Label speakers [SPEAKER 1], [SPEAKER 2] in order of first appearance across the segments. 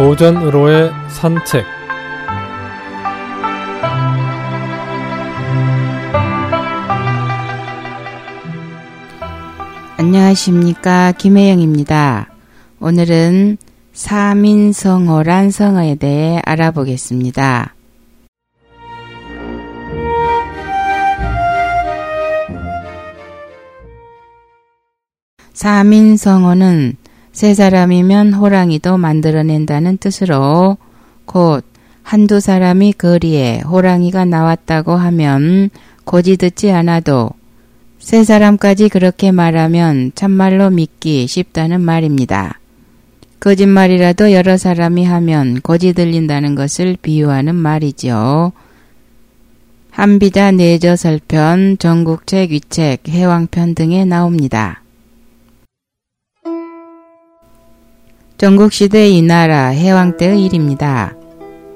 [SPEAKER 1] 오전으로의 산책
[SPEAKER 2] 안녕하십니까 김혜영입니다. 오늘은 사민성어란 성어에 대해 알아보겠습니다. 사민성어는 세 사람이면 호랑이도 만들어낸다는 뜻으로 곧 한두 사람이 거리에 호랑이가 나왔다고 하면 고지 듣지 않아도 세 사람까지 그렇게 말하면 참말로 믿기 쉽다는 말입니다. 거짓말이라도 여러 사람이 하면 고지 들린다는 것을 비유하는 말이죠. 한비자 내저 설편, 전국책, 위책, 해왕편 등에 나옵니다. 전국시대 이나라 해왕 때의 일입니다.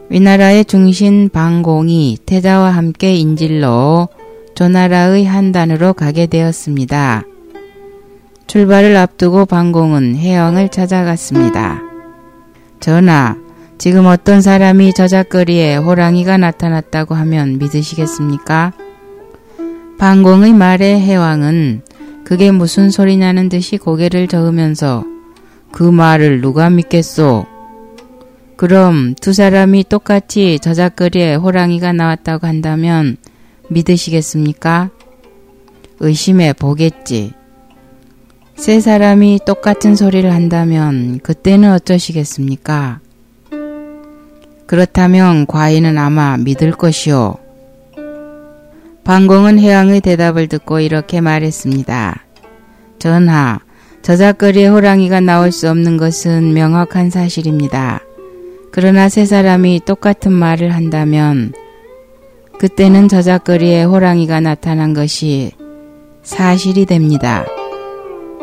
[SPEAKER 2] 위나라의 중신 방공이 태자와 함께 인질로 조나라의 한단으로 가게 되었습니다. 출발을 앞두고 방공은 해왕을 찾아갔습니다. 전하, 지금 어떤 사람이 저작거리에 호랑이가 나타났다고 하면 믿으시겠습니까? 방공의 말에 해왕은 그게 무슨 소리냐는 듯이 고개를 저으면서 그 말을 누가 믿겠소? 그럼 두 사람이 똑같이 저작거리에 호랑이가 나왔다고 한다면 믿으시겠습니까? 의심해 보겠지. 세 사람이 똑같은 소리를 한다면 그때는 어쩌시겠습니까? 그렇다면 과인은 아마 믿을 것이오. 방공은 해왕의 대답을 듣고 이렇게 말했습니다. 전하, 저작거리에 호랑이가 나올 수 없는 것은 명확한 사실입니다. 그러나 세 사람이 똑같은 말을 한다면 그때는 저작거리에 호랑이가 나타난 것이 사실이 됩니다.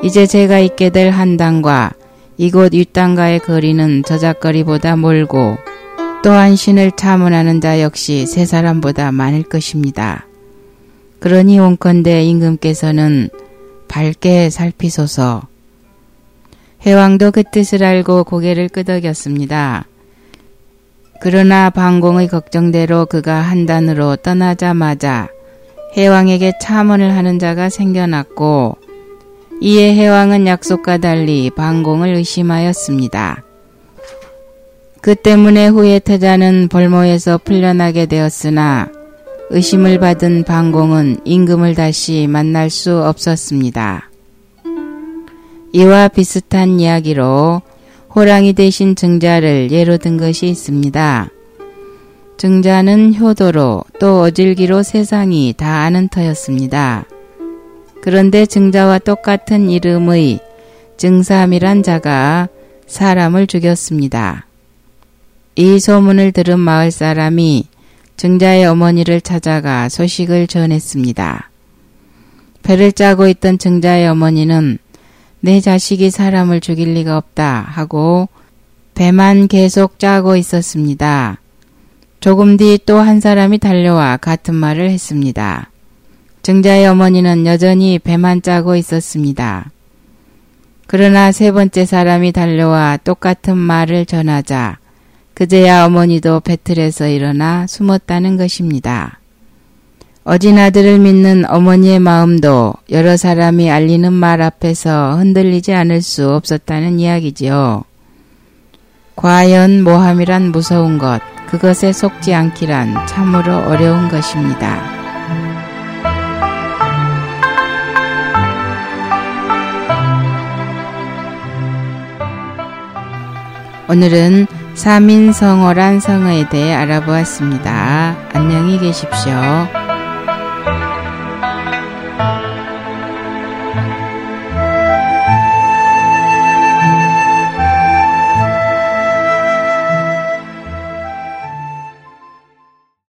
[SPEAKER 2] 이제 제가 있게 될 한당과 이곳 윗당과의 거리는 저작거리보다 멀고 또한 신을 참원하는 자 역시 세 사람보다 많을 것입니다. 그러니 온컨대 임금께서는 밝게 살피소서 해왕도 그 뜻을 알고 고개를 끄덕였습니다. 그러나 방공의 걱정대로 그가 한단으로 떠나자마자 해왕에게 참언을 하는 자가 생겨났고 이에 해왕은 약속과 달리 방공을 의심하였습니다. 그 때문에 후에 태자는 벌모에서 풀려나게 되었으나 의심을 받은 방공은 임금을 다시 만날 수 없었습니다. 이와 비슷한 이야기로 호랑이 대신 증자를 예로 든 것이 있습니다. 증자는 효도로 또 어질기로 세상이 다 아는 터였습니다. 그런데 증자와 똑같은 이름의 증삼이란 자가 사람을 죽였습니다. 이 소문을 들은 마을 사람이 증자의 어머니를 찾아가 소식을 전했습니다. 배를 짜고 있던 증자의 어머니는 내 자식이 사람을 죽일 리가 없다 하고 배만 계속 짜고 있었습니다. 조금 뒤 또 한 사람이 달려와 같은 말을 했습니다. 증자의 어머니는 여전히 배만 짜고 있었습니다. 그러나 세 번째 사람이 달려와 똑같은 말을 전하자 그제야 어머니도 배틀에서 일어나 숨었다는 것입니다. 어진 아들을 믿는 어머니의 마음도 여러 사람이 알리는 말 앞에서 흔들리지 않을 수 없었다는 이야기지요. 과연 모함이란 무서운 것, 그것에 속지 않기란 참으로 어려운 것입니다. 오늘은 사민성어란 성어에 대해 알아보았습니다. 안녕히 계십시오.